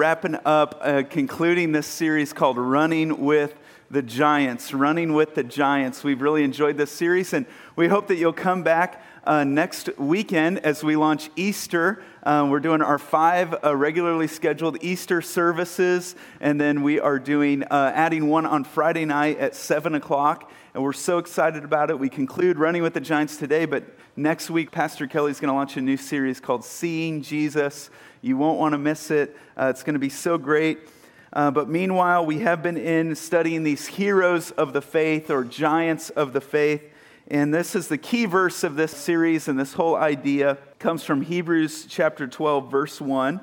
wrapping up, uh, concluding this series called Running with the Giants. Running with the Giants. We've really enjoyed this series, and we hope that you'll come back uh, next weekend as we launch Easter. Uh, we're doing our five uh, regularly scheduled Easter services, and then we are doing uh, adding one on Friday night at seven o'clock. And we're so excited about it. We conclude running with the Giants today, but next week, Pastor Kelly's going to launch a new series called Seeing Jesus. You won't want to miss it. Uh, it's going to be so great. Uh, but meanwhile, we have been in studying these heroes of the faith or giants of the faith. And this is the key verse of this series, and this whole idea comes from Hebrews chapter 12, verse 1.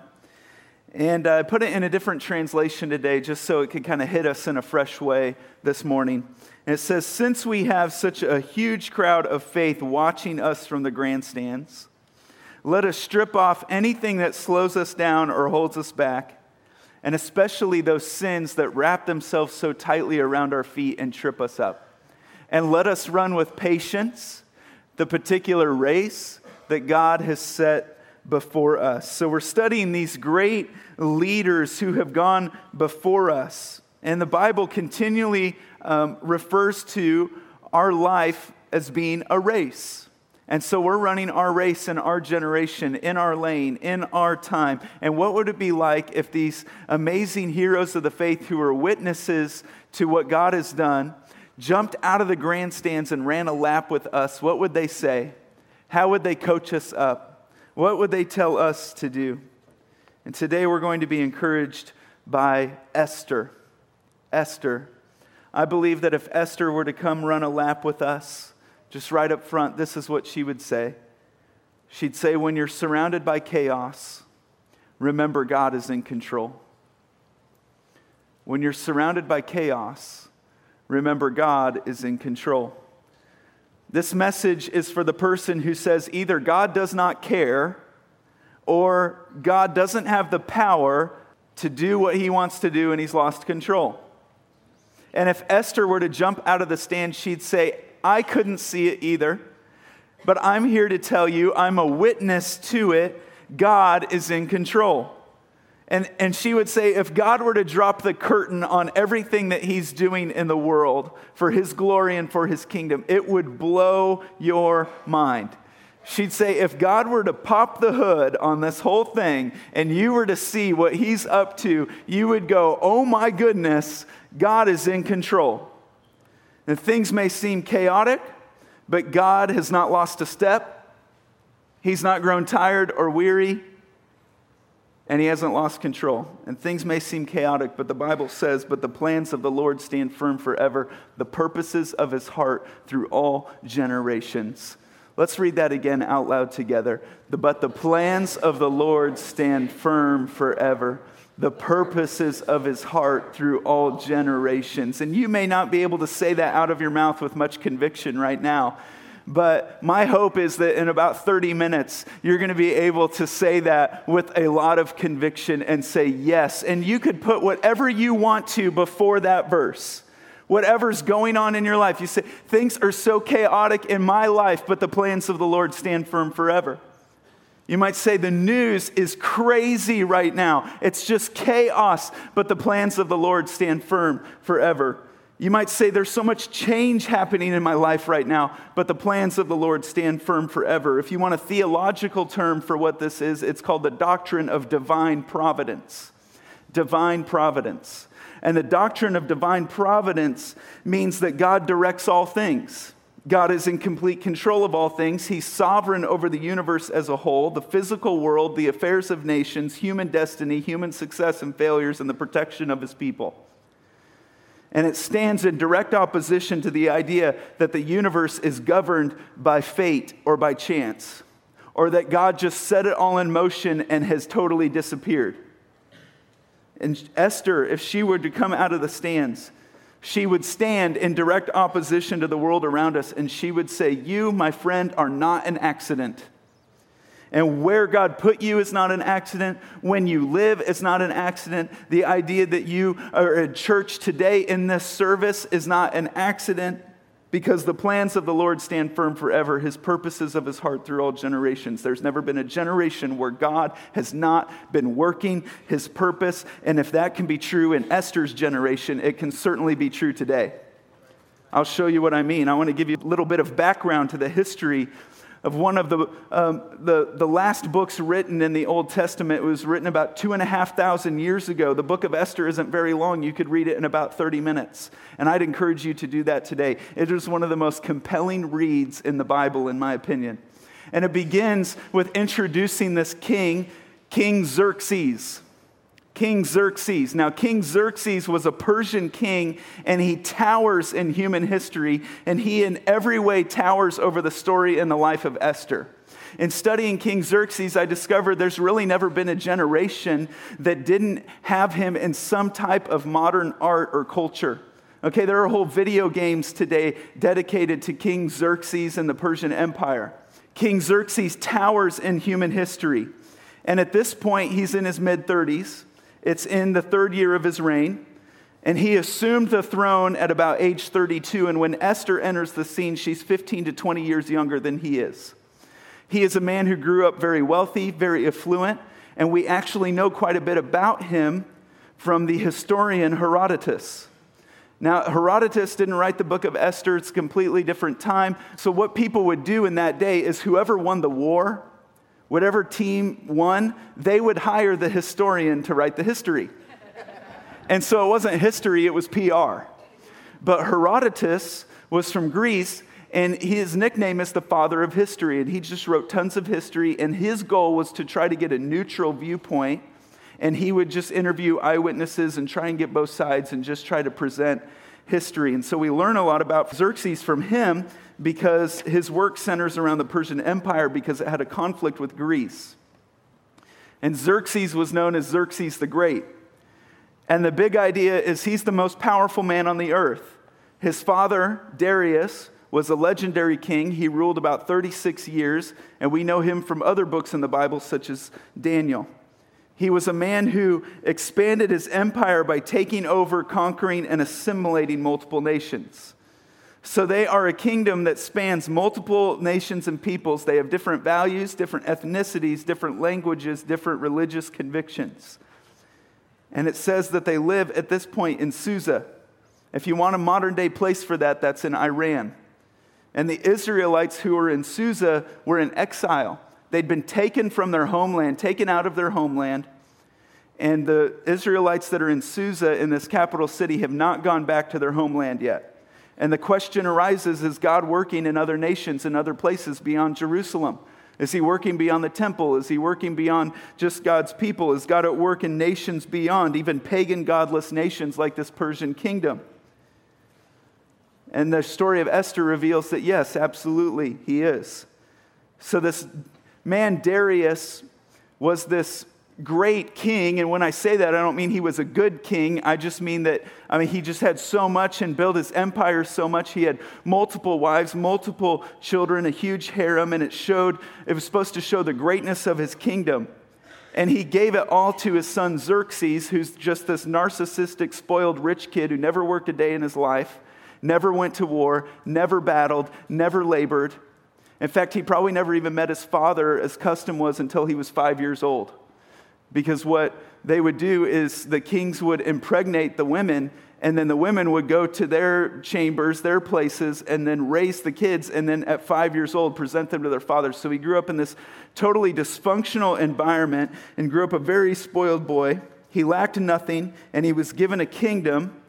And I put it in a different translation today just so it could kind of hit us in a fresh way this morning. And it says, Since we have such a huge crowd of faith watching us from the grandstands, let us strip off anything that slows us down or holds us back, and especially those sins that wrap themselves so tightly around our feet and trip us up and let us run with patience the particular race that God has set before us. So we're studying these great leaders who have gone before us. And the Bible continually um, refers to our life as being a race. And so we're running our race in our generation, in our lane, in our time. And what would it be like if these amazing heroes of the faith who are witnesses to what God has done jumped out of the grandstands and ran a lap with us, what would they say? How would they coach us up? What would they tell us to do? And today we're going to be encouraged by Esther. Esther. I believe that if Esther were to come run a lap with us, just right up front, this is what she would say. She'd say, When you're surrounded by chaos, remember God is in control. When you're surrounded by chaos, Remember, God is in control. This message is for the person who says either God does not care or God doesn't have the power to do what he wants to do and he's lost control. And if Esther were to jump out of the stand, she'd say, I couldn't see it either, but I'm here to tell you, I'm a witness to it. God is in control. And, and she would say, if God were to drop the curtain on everything that he's doing in the world for his glory and for his kingdom, it would blow your mind. She'd say, if God were to pop the hood on this whole thing and you were to see what he's up to, you would go, oh my goodness, God is in control. And things may seem chaotic, but God has not lost a step. He's not grown tired or weary and he hasn't lost control. And things may seem chaotic, but the Bible says, But the plans of the Lord stand firm forever, the purposes of his heart through all generations. Let's read that again out loud together. But the plans of the Lord stand firm forever, the purposes of his heart through all generations. And you may not be able to say that out of your mouth with much conviction right now but my hope is that in about 30 minutes, you're going to be able to say that with a lot of conviction and say yes. And you could put whatever you want to before that verse. Whatever's going on in your life. You say, things are so chaotic in my life, but the plans of the Lord stand firm forever. You might say the news is crazy right now. It's just chaos, but the plans of the Lord stand firm forever. You might say there's so much change happening in my life right now, but the plans of the Lord stand firm forever. If you want a theological term for what this is, it's called the doctrine of divine providence. Divine providence. And the doctrine of divine providence means that God directs all things. God is in complete control of all things. He's sovereign over the universe as a whole, the physical world, the affairs of nations, human destiny, human success and failures, and the protection of his people. And it stands in direct opposition to the idea that the universe is governed by fate or by chance, or that God just set it all in motion and has totally disappeared. And Esther, if she were to come out of the stands, she would stand in direct opposition to the world around us and she would say, You, my friend, are not an accident. And where God put you is not an accident. When you live, it's not an accident. The idea that you are at church today in this service is not an accident. Because the plans of the Lord stand firm forever, his purposes of his heart through all generations. There's never been a generation where God has not been working his purpose. And if that can be true in Esther's generation, it can certainly be true today. I'll show you what I mean. I want to give you a little bit of background to the history of one of the, um, the, the last books written in the Old Testament. It was written about two and a half thousand years ago. The book of Esther isn't very long. You could read it in about 30 minutes. And I'd encourage you to do that today. It is one of the most compelling reads in the Bible, in my opinion. And it begins with introducing this king, King Xerxes. King Xerxes. Now, King Xerxes was a Persian king, and he towers in human history, and he in every way towers over the story and the life of Esther. In studying King Xerxes, I discovered there's really never been a generation that didn't have him in some type of modern art or culture. Okay, there are whole video games today dedicated to King Xerxes and the Persian Empire. King Xerxes towers in human history. And at this point, he's in his mid 30s. It's in the third year of his reign. And he assumed the throne at about age 32. And when Esther enters the scene, she's 15 to 20 years younger than he is. He is a man who grew up very wealthy, very affluent, and we actually know quite a bit about him from the historian Herodotus. Now, Herodotus didn't write the book of Esther, it's a completely different time. So, what people would do in that day is whoever won the war whatever team won, they would hire the historian to write the history. and so it wasn't history, it was PR. But Herodotus was from Greece, and his nickname is the father of history. And he just wrote tons of history, and his goal was to try to get a neutral viewpoint. And he would just interview eyewitnesses and try and get both sides and just try to present history. And so we learn a lot about Xerxes from him because his work centers around the Persian Empire because it had a conflict with Greece. And Xerxes was known as Xerxes the Great. And the big idea is he's the most powerful man on the earth. His father, Darius, was a legendary king. He ruled about 36 years, and we know him from other books in the Bible, such as Daniel. He was a man who expanded his empire by taking over, conquering, and assimilating multiple nations. So they are a kingdom that spans multiple nations and peoples. They have different values, different ethnicities, different languages, different religious convictions. And it says that they live at this point in Susa. If you want a modern day place for that, that's in Iran. And the Israelites who were in Susa were in exile. They'd been taken from their homeland, taken out of their homeland. And the Israelites that are in Susa, in this capital city, have not gone back to their homeland yet. And the question arises is God working in other nations and other places beyond Jerusalem? Is he working beyond the temple? Is he working beyond just God's people? Is God at work in nations beyond, even pagan, godless nations like this Persian kingdom? And the story of Esther reveals that yes, absolutely, he is. So, this man, Darius, was this great king. And when I say that, I don't mean he was a good king. I just mean that, I mean, he just had so much and built his empire so much. He had multiple wives, multiple children, a huge harem, and it showed, it was supposed to show the greatness of his kingdom. And he gave it all to his son Xerxes, who's just this narcissistic, spoiled rich kid who never worked a day in his life, never went to war, never battled, never labored. In fact, he probably never even met his father, as custom was, until he was five years old. Because what they would do is the kings would impregnate the women, and then the women would go to their chambers, their places, and then raise the kids, and then at five years old, present them to their fathers. So he grew up in this totally dysfunctional environment and grew up a very spoiled boy. He lacked nothing, and he was given a kingdom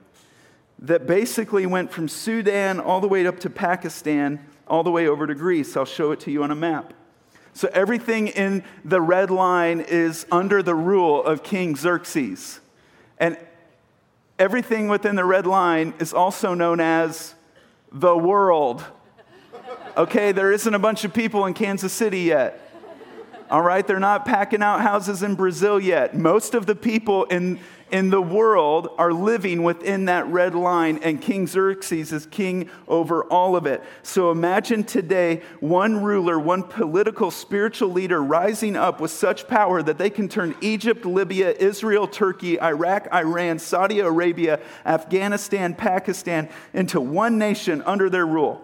that basically went from Sudan all the way up to Pakistan, all the way over to Greece. I'll show it to you on a map. So everything in the red line is under the rule of King Xerxes. And everything within the red line is also known as the world. Okay, there isn't a bunch of people in Kansas City yet. All right, they're not packing out houses in Brazil yet. Most of the people in, in the world are living within that red line, and King Xerxes is king over all of it. So imagine today one ruler, one political, spiritual leader rising up with such power that they can turn Egypt, Libya, Israel, Turkey, Iraq, Iran, Saudi Arabia, Afghanistan, Pakistan into one nation under their rule.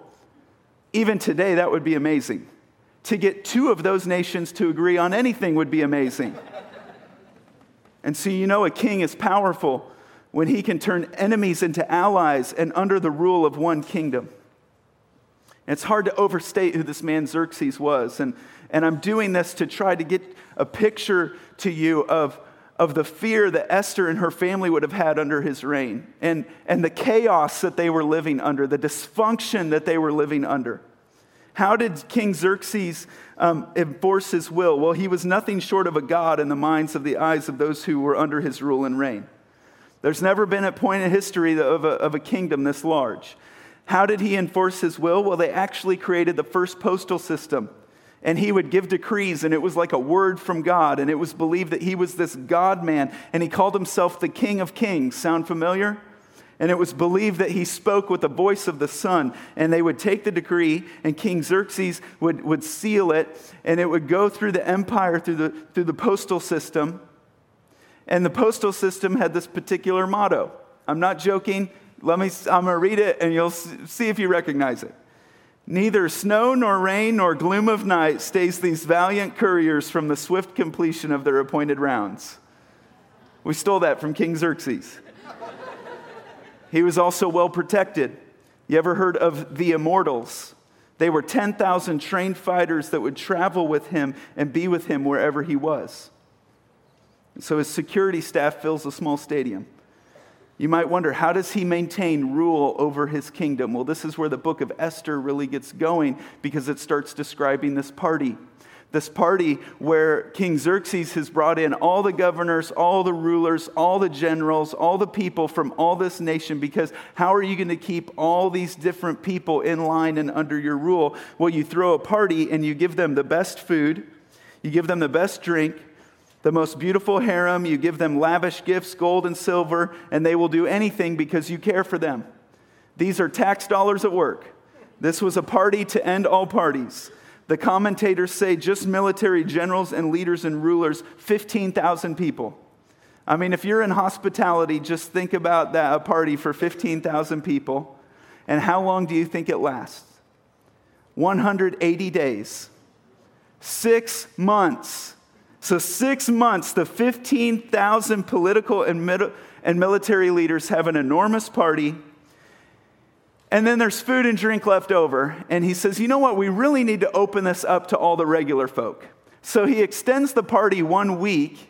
Even today, that would be amazing. To get two of those nations to agree on anything would be amazing. And so, you know, a king is powerful when he can turn enemies into allies and under the rule of one kingdom. it's hard to overstate who this man Xerxes was. And, and I'm doing this to try to get a picture to you of, of the fear that Esther and her family would have had under his reign and, and the chaos that they were living under, the dysfunction that they were living under. How did King Xerxes um, enforce his will? Well, he was nothing short of a god in the minds of the eyes of those who were under his rule and reign. There's never been a point in history of a, of a kingdom this large. How did he enforce his will? Well, they actually created the first postal system. And he would give decrees, and it was like a word from God. And it was believed that he was this God man, and he called himself the King of Kings. Sound familiar? And it was believed that he spoke with the voice of the sun. And they would take the decree, and King Xerxes would, would seal it, and it would go through the empire, through the, through the postal system. And the postal system had this particular motto. I'm not joking. Let me, I'm going to read it, and you'll see if you recognize it. Neither snow nor rain nor gloom of night stays these valiant couriers from the swift completion of their appointed rounds. We stole that from King Xerxes. He was also well protected. You ever heard of the immortals? They were 10,000 trained fighters that would travel with him and be with him wherever he was. So his security staff fills a small stadium. You might wonder, how does he maintain rule over his kingdom? Well, this is where the book of Esther really gets going because it starts describing this party this party where King Xerxes has brought in all the governors, all the rulers, all the generals, all the people from all this nation. Because how are you going to keep all these different people in line and under your rule? Well, you throw a party and you give them the best food, you give them the best drink, the most beautiful harem, you give them lavish gifts, gold and silver, and they will do anything because you care for them. These are tax dollars at work. This was a party to end all parties. The commentators say just military generals and leaders and rulers, 15,000 people. I mean, if you're in hospitality, just think about that a party for 15,000 people. And how long do you think it lasts? 180 days. Six months. So, six months, the 15,000 political and, and military leaders have an enormous party and then there's food and drink left over. And he says, You know what? We really need to open this up to all the regular folk. So he extends the party one week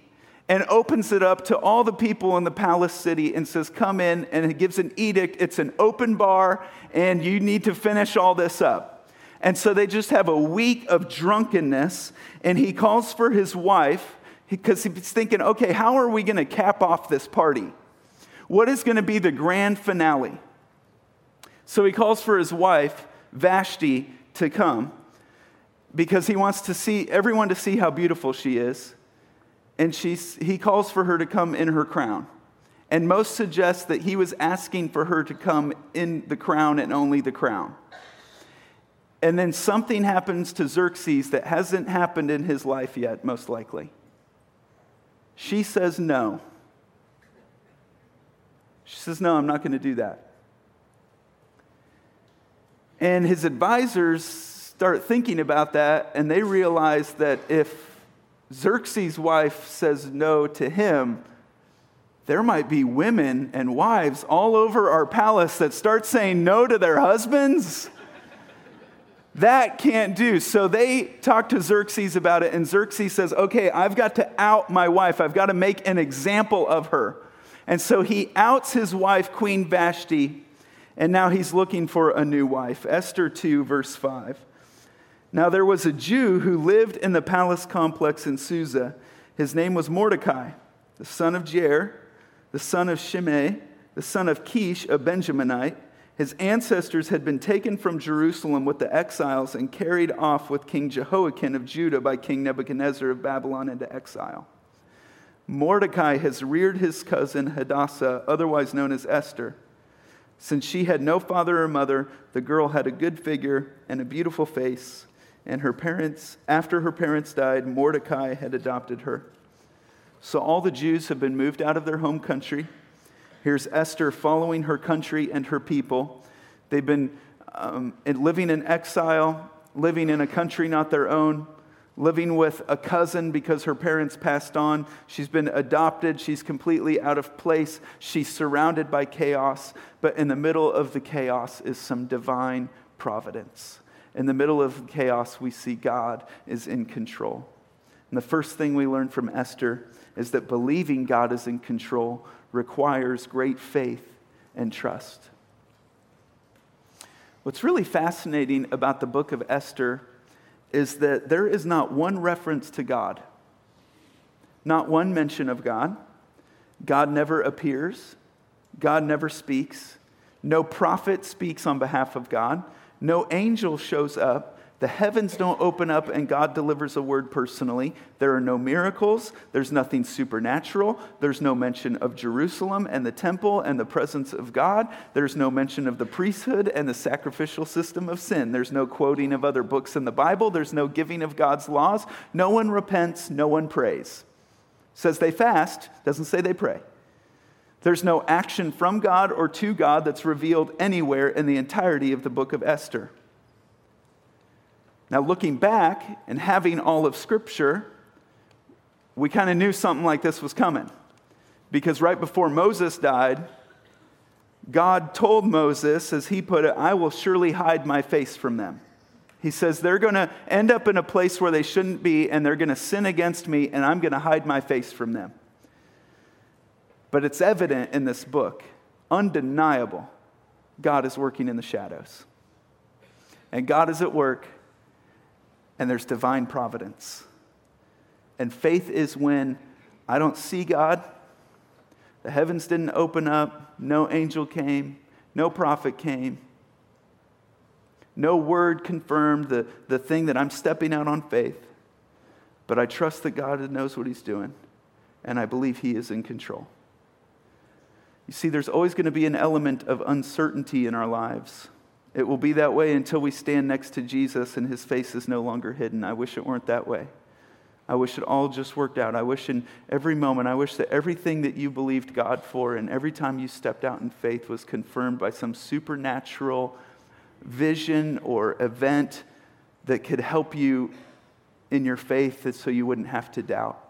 and opens it up to all the people in the palace city and says, Come in. And he gives an edict. It's an open bar, and you need to finish all this up. And so they just have a week of drunkenness. And he calls for his wife because he's thinking, Okay, how are we going to cap off this party? What is going to be the grand finale? So he calls for his wife, Vashti, to come because he wants to see everyone to see how beautiful she is. And she's, he calls for her to come in her crown. And most suggest that he was asking for her to come in the crown and only the crown. And then something happens to Xerxes that hasn't happened in his life yet, most likely. She says no. She says, No, I'm not going to do that. And his advisors start thinking about that, and they realize that if Xerxes' wife says no to him, there might be women and wives all over our palace that start saying no to their husbands. that can't do. So they talk to Xerxes about it, and Xerxes says, Okay, I've got to out my wife. I've got to make an example of her. And so he outs his wife, Queen Vashti, and now he's looking for a new wife. Esther 2, verse 5. Now there was a Jew who lived in the palace complex in Susa. His name was Mordecai, the son of Jair, the son of Shimei, the son of Kish, a Benjaminite, His ancestors had been taken from Jerusalem with the exiles and carried off with King Jehoiakim of Judah by King Nebuchadnezzar of Babylon into exile. Mordecai has reared his cousin Hadassah, otherwise known as Esther. Since she had no father or mother, the girl had a good figure and a beautiful face, and her parents, after her parents died, Mordecai had adopted her. So all the Jews have been moved out of their home country Here's Esther following her country and her people. They've been um, living in exile, living in a country not their own, living with a cousin because her parents passed on. She's been adopted. She's completely out of place. She's surrounded by chaos. But in the middle of the chaos is some divine providence. In the middle of chaos, we see God is in control. And the first thing we learn from Esther is that believing God is in control requires great faith and trust. What's really fascinating about the book of Esther is that there is not one reference to God, not one mention of God. God never appears, God never speaks. No prophet speaks on behalf of God. No angel shows up. The heavens don't open up and God delivers a word personally. There are no miracles. There's nothing supernatural. There's no mention of Jerusalem and the temple and the presence of God. There's no mention of the priesthood and the sacrificial system of sin. There's no quoting of other books in the Bible. There's no giving of God's laws. No one repents. No one prays. Says they fast, doesn't say they pray. There's no action from God or to God that's revealed anywhere in the entirety of the book of Esther. Now, looking back and having all of Scripture, we kind of knew something like this was coming. Because right before Moses died, God told Moses, as he put it, I will surely hide my face from them. He says they're going to end up in a place where they shouldn't be, and they're going to sin against me, and I'm going to hide my face from them. But it's evident in this book, undeniable, God is working in the shadows. And God is at work and there's divine providence. And faith is when I don't see God, the heavens didn't open up, no angel came, no prophet came, no word confirmed the, the thing that I'm stepping out on faith. But I trust that God knows what He's doing, and I believe He is in control. You see, there's always going to be an element of uncertainty in our lives. It will be that way until we stand next to Jesus and his face is no longer hidden. I wish it weren't that way. I wish it all just worked out. I wish in every moment, I wish that everything that you believed God for and every time you stepped out in faith was confirmed by some supernatural vision or event that could help you in your faith so you wouldn't have to doubt.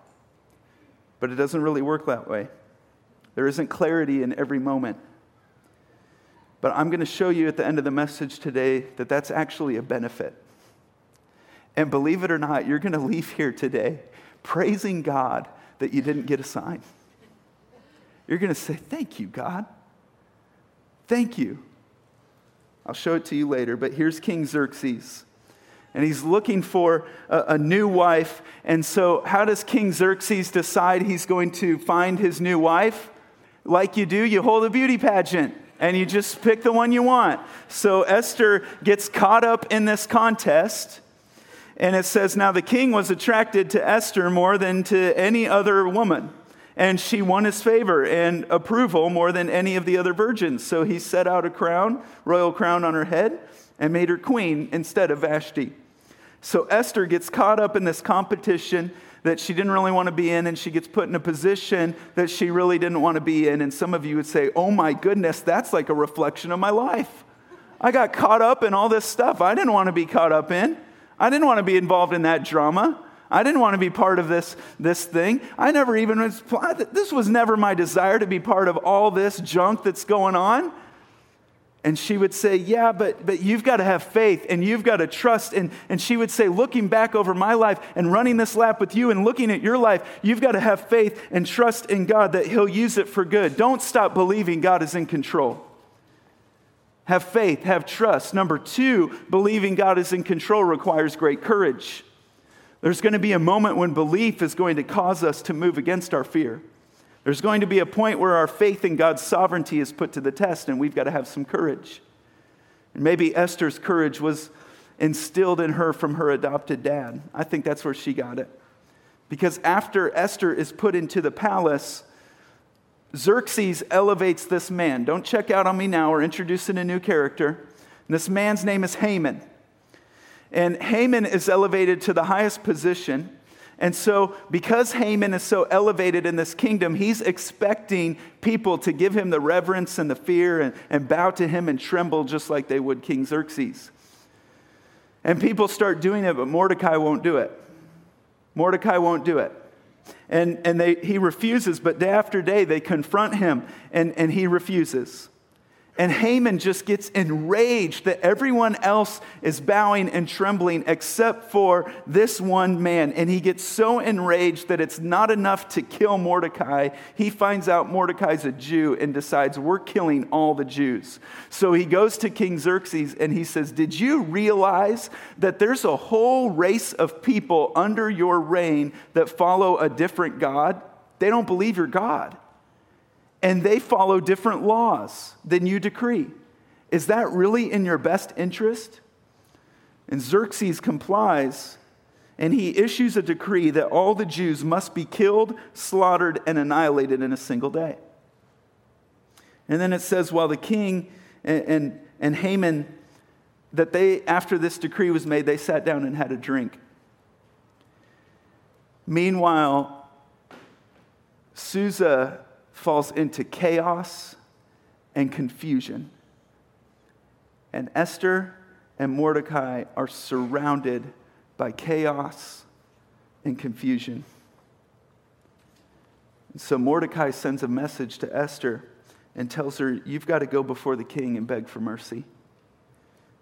But it doesn't really work that way. There isn't clarity in every moment. But I'm going to show you at the end of the message today that that's actually a benefit. And believe it or not, you're going to leave here today praising God that you didn't get a sign. You're going to say, Thank you, God. Thank you. I'll show it to you later, but here's King Xerxes. And he's looking for a, a, new wife. And so, how does King Xerxes decide he's going to find his new wife? Like you do, you hold a beauty pageant and you just pick the one you want. So Esther gets caught up in this contest. And it says, Now the king was attracted to Esther more than to any other woman. And she won his favor and approval more than any of the other virgins. So he set out a crown, royal crown on her head, and made her queen instead of Vashti. So Esther gets caught up in this competition that she didn't really want to be in, and she gets put in a position that she really didn't want to be in. And some of you would say, Oh my goodness, that's like a reflection of my life. I got caught up in all this stuff I didn't want to be caught up in. I didn't want to be involved in that drama. I didn't want to be part of this, this thing. I never even was, this was never my desire to be part of all this junk that's going on. And she would say, Yeah, but, but you've got to have faith and you've got to trust. And, and she would say, Looking back over my life and running this lap with you and looking at your life, you've got to have faith and trust in God that He'll use it for good. Don't stop believing God is in control. Have faith, have trust. Number two, believing God is in control requires great courage. There's going to be a moment when belief is going to cause us to move against our fear. There's going to be a point where our faith in God's sovereignty is put to the test, and we've got to have some courage. And Maybe Esther's courage was instilled in her from her adopted dad. I think that's where she got it. Because after Esther is put into the palace, Xerxes elevates this man. Don't check out on me now, we're introducing a new character. And this man's name is Haman. And Haman is elevated to the highest position. And so, because Haman is so elevated in this kingdom, he's expecting people to give him the reverence and the fear and, and bow to him and tremble just like they would King Xerxes. And people start doing it, but Mordecai won't do it. Mordecai won't do it. And, and they, he refuses, but day after day they confront him, and, and he refuses. And Haman just gets enraged that everyone else is bowing and trembling except for this one man. And he gets so enraged that it's not enough to kill Mordecai. He finds out Mordecai's a Jew and decides, We're killing all the Jews. So he goes to King Xerxes and he says, Did you realize that there's a whole race of people under your reign that follow a different God? They don't believe you're God and they follow different laws than you decree. Is that really in your best interest? And Xerxes complies, and he issues a decree that all the Jews must be killed, slaughtered, and annihilated in a single day. And then it says, while the king and, and, and Haman, that they, after this decree was made, they sat down and had a drink. Meanwhile, Susa falls into chaos and confusion. And Esther and Mordecai are surrounded by chaos and confusion. And so Mordecai sends a message to Esther and tells her, You've got to go before the king and beg for mercy.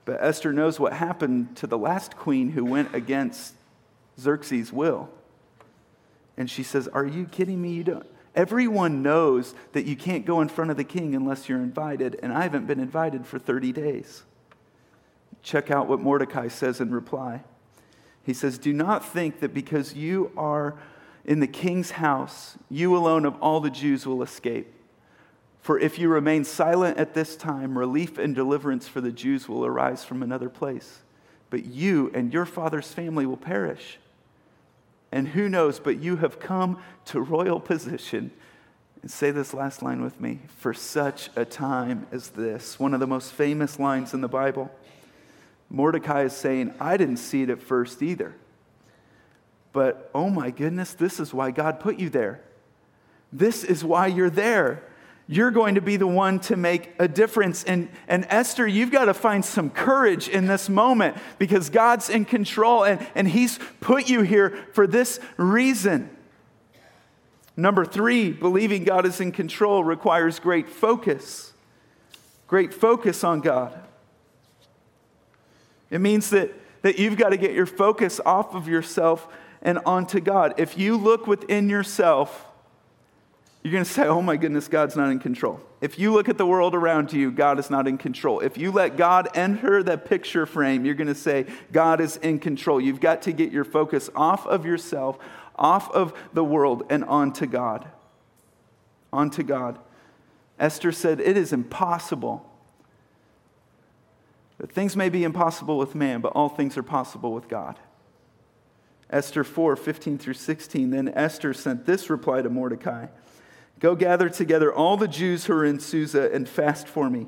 But Esther knows what happened to the last queen who went against Xerxes' will. And she says, Are you kidding me? You don't, Everyone knows that you can't go in front of the king unless you're invited, and I haven't been invited for 30 days. Check out what Mordecai says in reply. He says, Do not think that because you are in the king's house, you alone of all the Jews will escape. For if you remain silent at this time, relief and deliverance for the Jews will arise from another place. But you and your father's family will perish. And who knows, but you have come to royal position. And say this last line with me for such a time as this. One of the most famous lines in the Bible. Mordecai is saying, I didn't see it at first either. But oh my goodness, this is why God put you there. This is why you're there you're going to be the one to make a difference. And, and Esther, you've got to find some courage in this moment because God's in control and, and He's put you here for this reason. Number three, believing God is in control requires great focus. Great focus on God. It means that, that you've got to get your focus off of yourself and onto God. If you look within yourself, you're going to say, oh my goodness, God's not in control. If you look at the world around you, God is not in control. If you let God enter that picture frame, you're going to say, God is in control. You've got to get your focus off of yourself, off of the world, and onto God. Onto God. Esther said, It is impossible. That things may be impossible with man, but all things are possible with God. Esther 4 15 through 16. Then Esther sent this reply to Mordecai. Go gather together all the Jews who are in Susa and fast for me.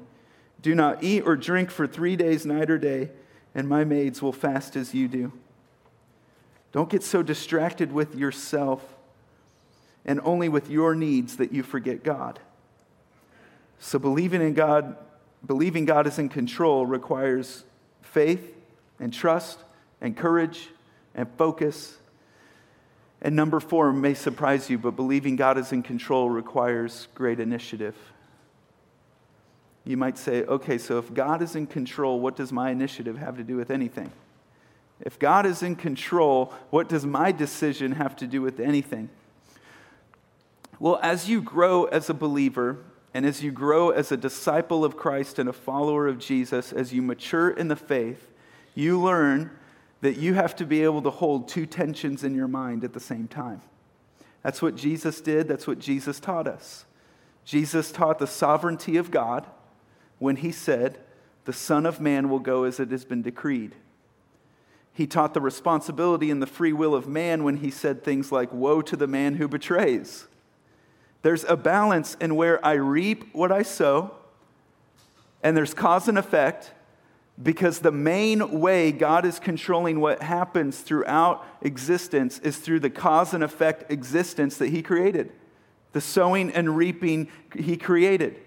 Do not eat or drink for three days, night or day, and my maids will fast as you do. Don't get so distracted with yourself and only with your needs that you forget God. So believing in God, believing God is in control requires faith and trust and courage and focus and number four may surprise you, but believing God is in control requires great initiative. You might say, okay, so if God is in control, what does my initiative have to do with anything? If God is in control, what does my decision have to do with anything? Well, as you grow as a believer, and as you grow as a disciple of Christ and a follower of Jesus, as you mature in the faith, you learn that you have to be able to hold two tensions in your mind at the same time. That's what Jesus did, that's what Jesus taught us. Jesus taught the sovereignty of God when he said, the Son of Man will go as it has been decreed. He taught the responsibility and the free will of man when he said things like, Woe to the man who betrays. There's a balance in where I reap what I sow, and there's cause and effect, because the main way God is controlling what happens throughout existence is through the cause and effect existence that He created, the sowing and reaping He created.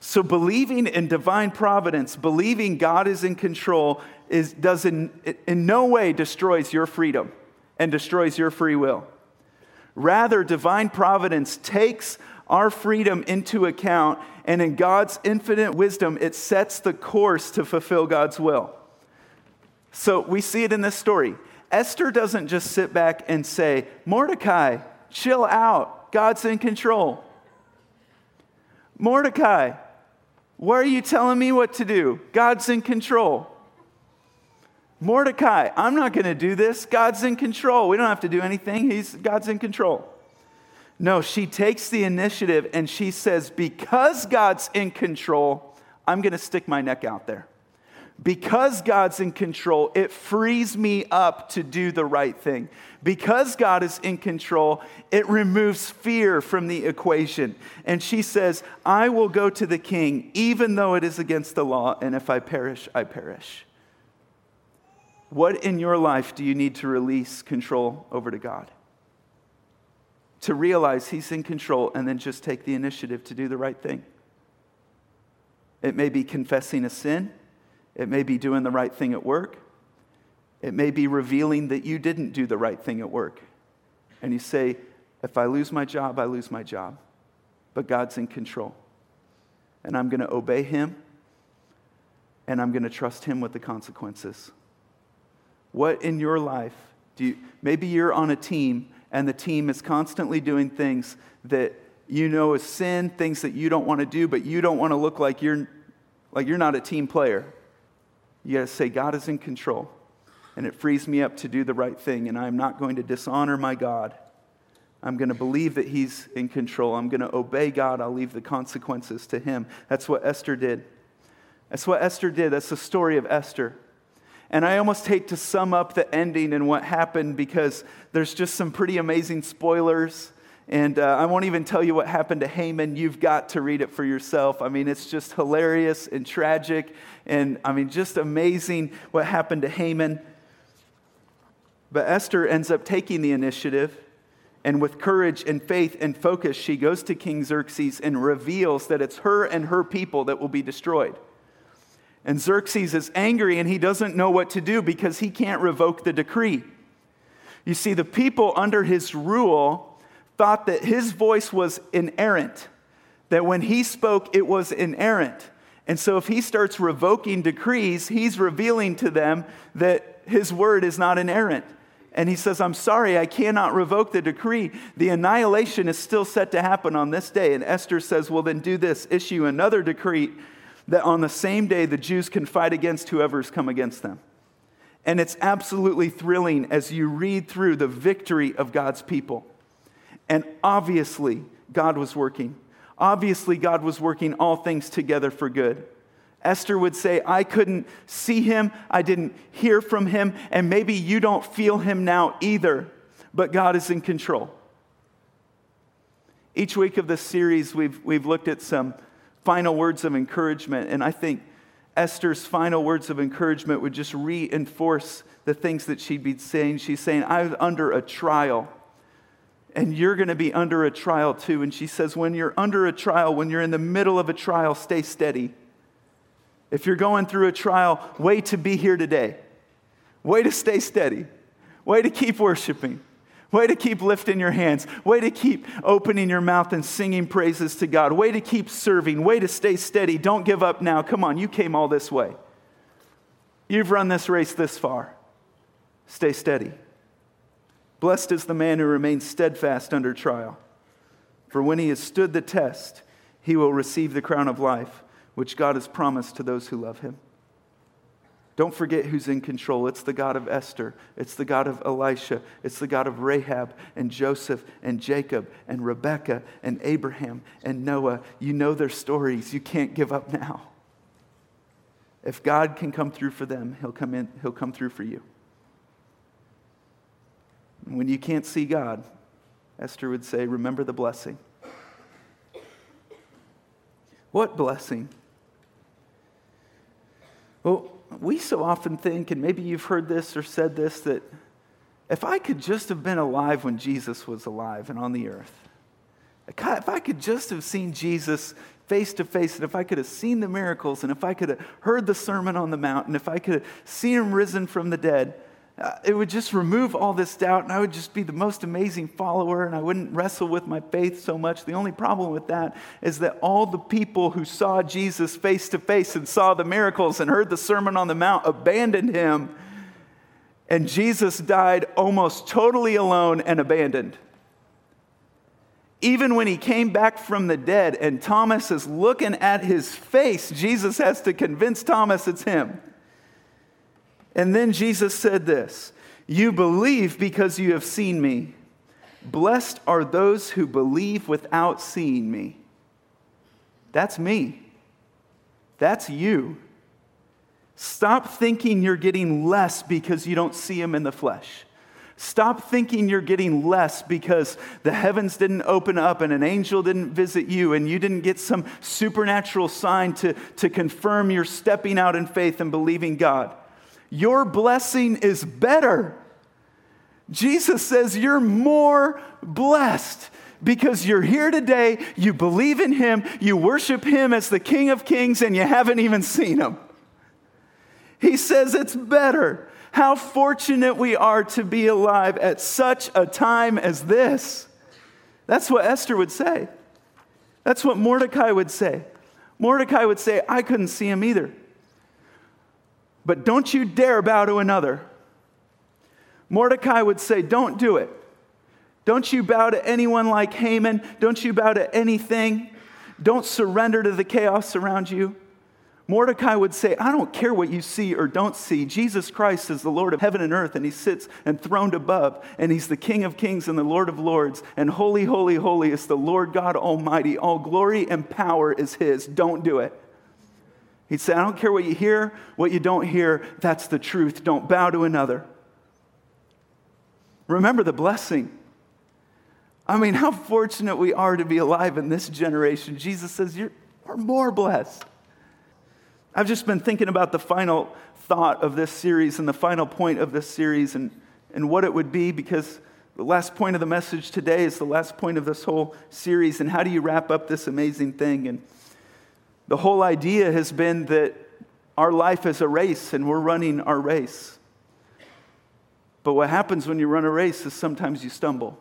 So, believing in divine providence, believing God is in control, is, does in, in no way destroys your freedom and destroys your free will. Rather, divine providence takes our freedom into account, and in God's infinite wisdom, it sets the course to fulfill God's will. So we see it in this story. Esther doesn't just sit back and say, Mordecai, chill out, God's in control. Mordecai, why are you telling me what to do? God's in control. Mordecai, I'm not going to do this. God's in control. We don't have to do anything. He's, God's in control. No, she takes the initiative and she says, Because God's in control, I'm going to stick my neck out there. Because God's in control, it frees me up to do the right thing. Because God is in control, it removes fear from the equation. And she says, I will go to the king, even though it is against the law, and if I perish, I perish. What in your life do you need to release control over to God? To realize He's in control and then just take the initiative to do the right thing. It may be confessing a sin, it may be doing the right thing at work, it may be revealing that you didn't do the right thing at work. And you say, if I lose my job, I lose my job. But God's in control. And I'm going to obey Him, and I'm going to trust Him with the consequences. What in your life do you, maybe you're on a team and the team is constantly doing things that you know is sin, things that you don't want to do, but you don't want to look like you're, like you're not a team player. You got to say, God is in control, and it frees me up to do the right thing, and I'm not going to dishonor my God. I'm going to believe that He's in control. I'm going to obey God. I'll leave the consequences to Him. That's what Esther did. That's what Esther did. That's the story of Esther. And I almost hate to sum up the ending and what happened because there's just some pretty amazing spoilers. And uh, I won't even tell you what happened to Haman. You've got to read it for yourself. I mean, it's just hilarious and tragic. And I mean, just amazing what happened to Haman. But Esther ends up taking the initiative. And with courage and faith and focus, she goes to King Xerxes and reveals that it's her and her people that will be destroyed. And Xerxes is angry and he doesn't know what to do because he can't revoke the decree. You see, the people under his rule thought that his voice was inerrant, that when he spoke, it was inerrant. And so if he starts revoking decrees, he's revealing to them that his word is not inerrant. And he says, I'm sorry, I cannot revoke the decree. The annihilation is still set to happen on this day. And Esther says, Well, then do this issue another decree that on the same day the Jews can fight against whoever's come against them. And it's absolutely thrilling as you read through the victory of God's people. And obviously, God was working. Obviously, God was working all things together for good. Esther would say, I couldn't see him, I didn't hear from him, and maybe you don't feel him now either, but God is in control. Each week of this series, we've, we've looked at some final words of encouragement. And I think Esther's final words of encouragement would just reinforce the things that she'd be saying. She's saying, I'm under a trial, and you're going to be under a trial too. And she says, When you're under a trial, when you're in the middle of a trial, stay steady. If you're going through a trial, wait to be here today. Way to stay steady. Way to keep worshiping. Way to keep lifting your hands. Way to keep opening your mouth and singing praises to God. Way to keep serving. Way to stay steady. Don't give up now. Come on, you came all this way. You've run this race this far. Stay steady. Blessed is the man who remains steadfast under trial. For when he has stood the test, he will receive the crown of life, which God has promised to those who love him. Don't forget who's in control. It's the God of Esther. It's the God of Elisha. It's the God of Rahab and Joseph and Jacob and Rebekah and Abraham and Noah. You know their stories. You can't give up now. If God can come through for them, he'll come in, he'll come through for you. When you can't see God, Esther would say, remember the blessing. What blessing? Well, we so often think, and maybe you've heard this or said this, that if I could just have been alive when Jesus was alive and on the earth, if I could just have seen Jesus face to face, and if I could have seen the miracles, and if I could have heard the Sermon on the Mount, and if I could have seen him risen from the dead, uh, it would just remove all this doubt, and I would just be the most amazing follower, and I wouldn't wrestle with my faith so much. The only problem with that is that all the people who saw Jesus face to face and saw the miracles and heard the Sermon on the Mount abandoned him, and Jesus died almost totally alone and abandoned. Even when he came back from the dead and Thomas is looking at his face, Jesus has to convince Thomas it's him. And then Jesus said this You believe because you have seen me. Blessed are those who believe without seeing me. That's me. That's you. Stop thinking you're getting less because you don't see him in the flesh. Stop thinking you're getting less because the heavens didn't open up and an angel didn't visit you and you didn't get some supernatural sign to, to confirm you're stepping out in faith and believing God. Your blessing is better. Jesus says you're more blessed because you're here today, you believe in Him, you worship Him as the King of Kings, and you haven't even seen Him. He says it's better. How fortunate we are to be alive at such a time as this. That's what Esther would say. That's what Mordecai would say. Mordecai would say, I couldn't see him either. But don't you dare bow to another. Mordecai would say, Don't do it. Don't you bow to anyone like Haman. Don't you bow to anything. Don't surrender to the chaos around you. Mordecai would say, I don't care what you see or don't see. Jesus Christ is the Lord of heaven and earth, and he sits enthroned above, and he's the King of kings and the Lord of lords. And holy, holy, holy is the Lord God Almighty. All glory and power is his. Don't do it. He'd say, I don't care what you hear, what you don't hear. That's the truth. Don't bow to another. Remember the blessing. I mean, how fortunate we are to be alive in this generation. Jesus says, You're, we're more blessed. I've just been thinking about the final thought of this series and the final point of this series and, and what it would be because the last point of the message today is the last point of this whole series. And how do you wrap up this amazing thing? And the whole idea has been that our life is a race and we're running our race. But what happens when you run a race is sometimes you stumble.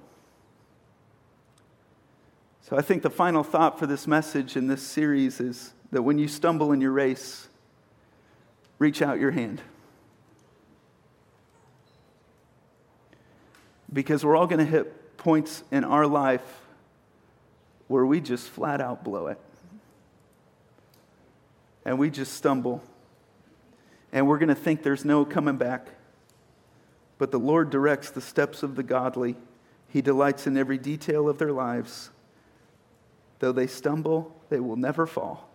So I think the final thought for this message in this series is that when you stumble in your race, reach out your hand. Because we're all going to hit points in our life where we just flat out blow it. And we just stumble. And we're going to think there's no coming back. But the Lord directs the steps of the godly. He delights in every detail of their lives. Though they stumble, they will never fall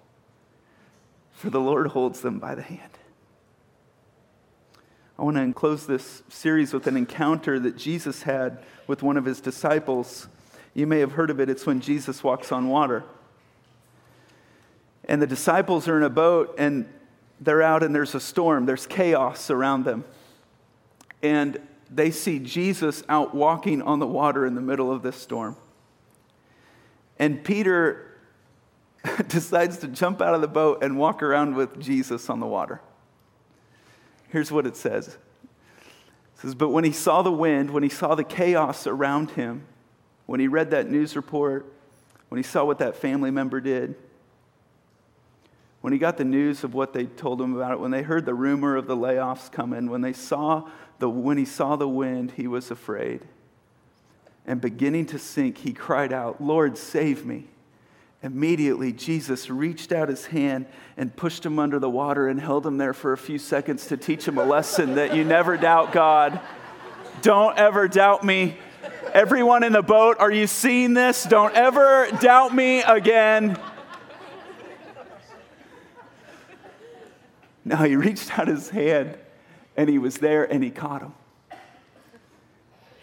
for the Lord holds them by the hand. I want to close this series with an encounter that Jesus had with one of his disciples. You may have heard of it. It's when Jesus walks on water. And the disciples are in a boat and they're out and there's a storm, there's chaos around them. And they see Jesus out walking on the water in the middle of this storm. And Peter decides to jump out of the boat and walk around with Jesus on the water. Here's what it says It says, But when he saw the wind, when he saw the chaos around him, when he read that news report, when he saw what that family member did, when he got the news of what they told him about it, when they heard the rumor of the layoffs coming, when they saw the when he saw the wind, he was afraid. And beginning to sink, he cried out, Lord, save me. Immediately, Jesus reached out his hand and pushed him under the water and held him there for a few seconds to teach him a lesson that you never doubt God. Don't ever doubt me. Everyone in the boat, are you seeing this? Don't ever doubt me again. No, he reached out his hand and he was there and he caught him.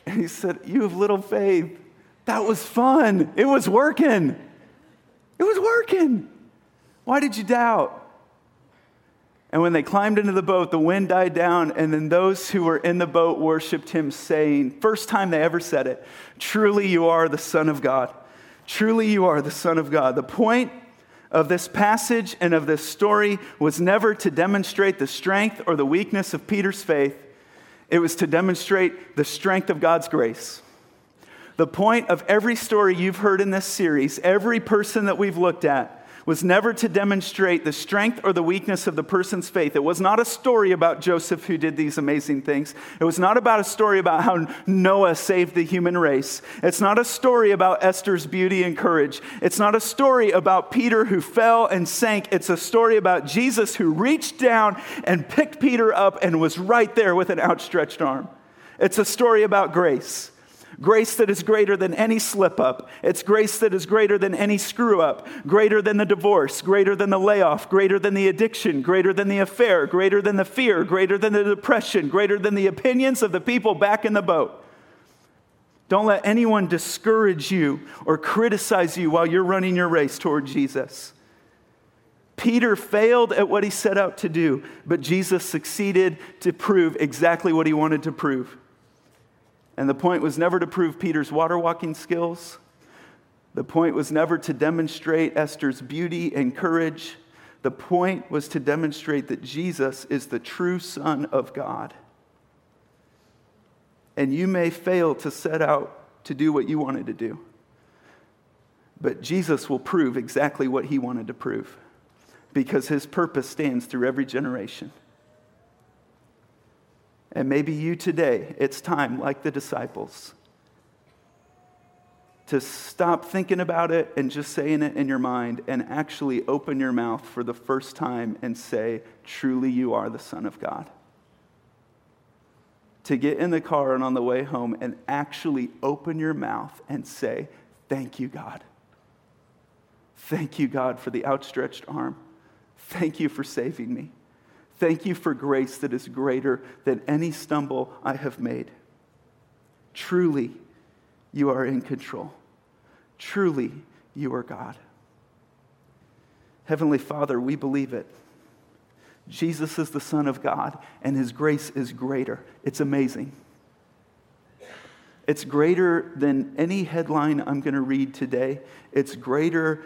And he said, You have little faith. That was fun. It was working. It was working. Why did you doubt? And when they climbed into the boat, the wind died down, and then those who were in the boat worshiped him, saying, First time they ever said it, Truly you are the Son of God. Truly you are the Son of God. The point of this passage and of this story was never to demonstrate the strength or the weakness of Peter's faith, it was to demonstrate the strength of God's grace. The point of every story you've heard in this series, every person that we've looked at, was never to demonstrate the strength or the weakness of the person's faith. It was not a story about Joseph who did these amazing things. It was not about a story about how Noah saved the human race. It's not a story about Esther's beauty and courage. It's not a story about Peter who fell and sank. It's a story about Jesus who reached down and picked Peter up and was right there with an outstretched arm. It's a story about grace. Grace that is greater than any slip up. It's grace that is greater than any screw up, greater than the divorce, greater than the layoff, greater than the addiction, greater than the affair, greater than the fear, greater than the depression, greater than the opinions of the people back in the boat. Don't let anyone discourage you or criticize you while you're running your race toward Jesus. Peter failed at what he set out to do, but Jesus succeeded to prove exactly what he wanted to prove. And the point was never to prove Peter's water walking skills. The point was never to demonstrate Esther's beauty and courage. The point was to demonstrate that Jesus is the true Son of God. And you may fail to set out to do what you wanted to do, but Jesus will prove exactly what he wanted to prove because his purpose stands through every generation. And maybe you today, it's time, like the disciples, to stop thinking about it and just saying it in your mind and actually open your mouth for the first time and say, Truly, you are the Son of God. To get in the car and on the way home and actually open your mouth and say, Thank you, God. Thank you, God, for the outstretched arm. Thank you for saving me. Thank you for grace that is greater than any stumble I have made. Truly, you are in control. Truly, you are God. Heavenly Father, we believe it. Jesus is the Son of God, and His grace is greater. It's amazing. It's greater than any headline I'm going to read today. It's greater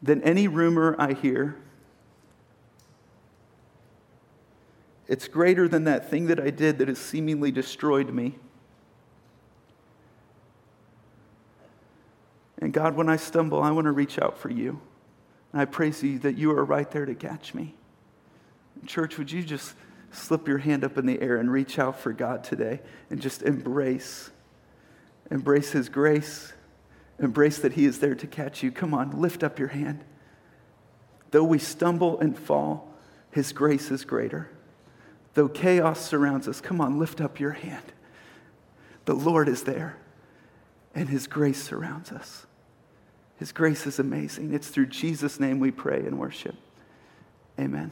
than any rumor I hear. It's greater than that thing that I did that has seemingly destroyed me. And God, when I stumble, I want to reach out for you. And I praise you that you are right there to catch me. Church, would you just slip your hand up in the air and reach out for God today and just embrace, embrace His grace, embrace that He is there to catch you. Come on, lift up your hand. Though we stumble and fall, His grace is greater. Though chaos surrounds us, come on, lift up your hand. The Lord is there, and His grace surrounds us. His grace is amazing. It's through Jesus' name we pray and worship. Amen.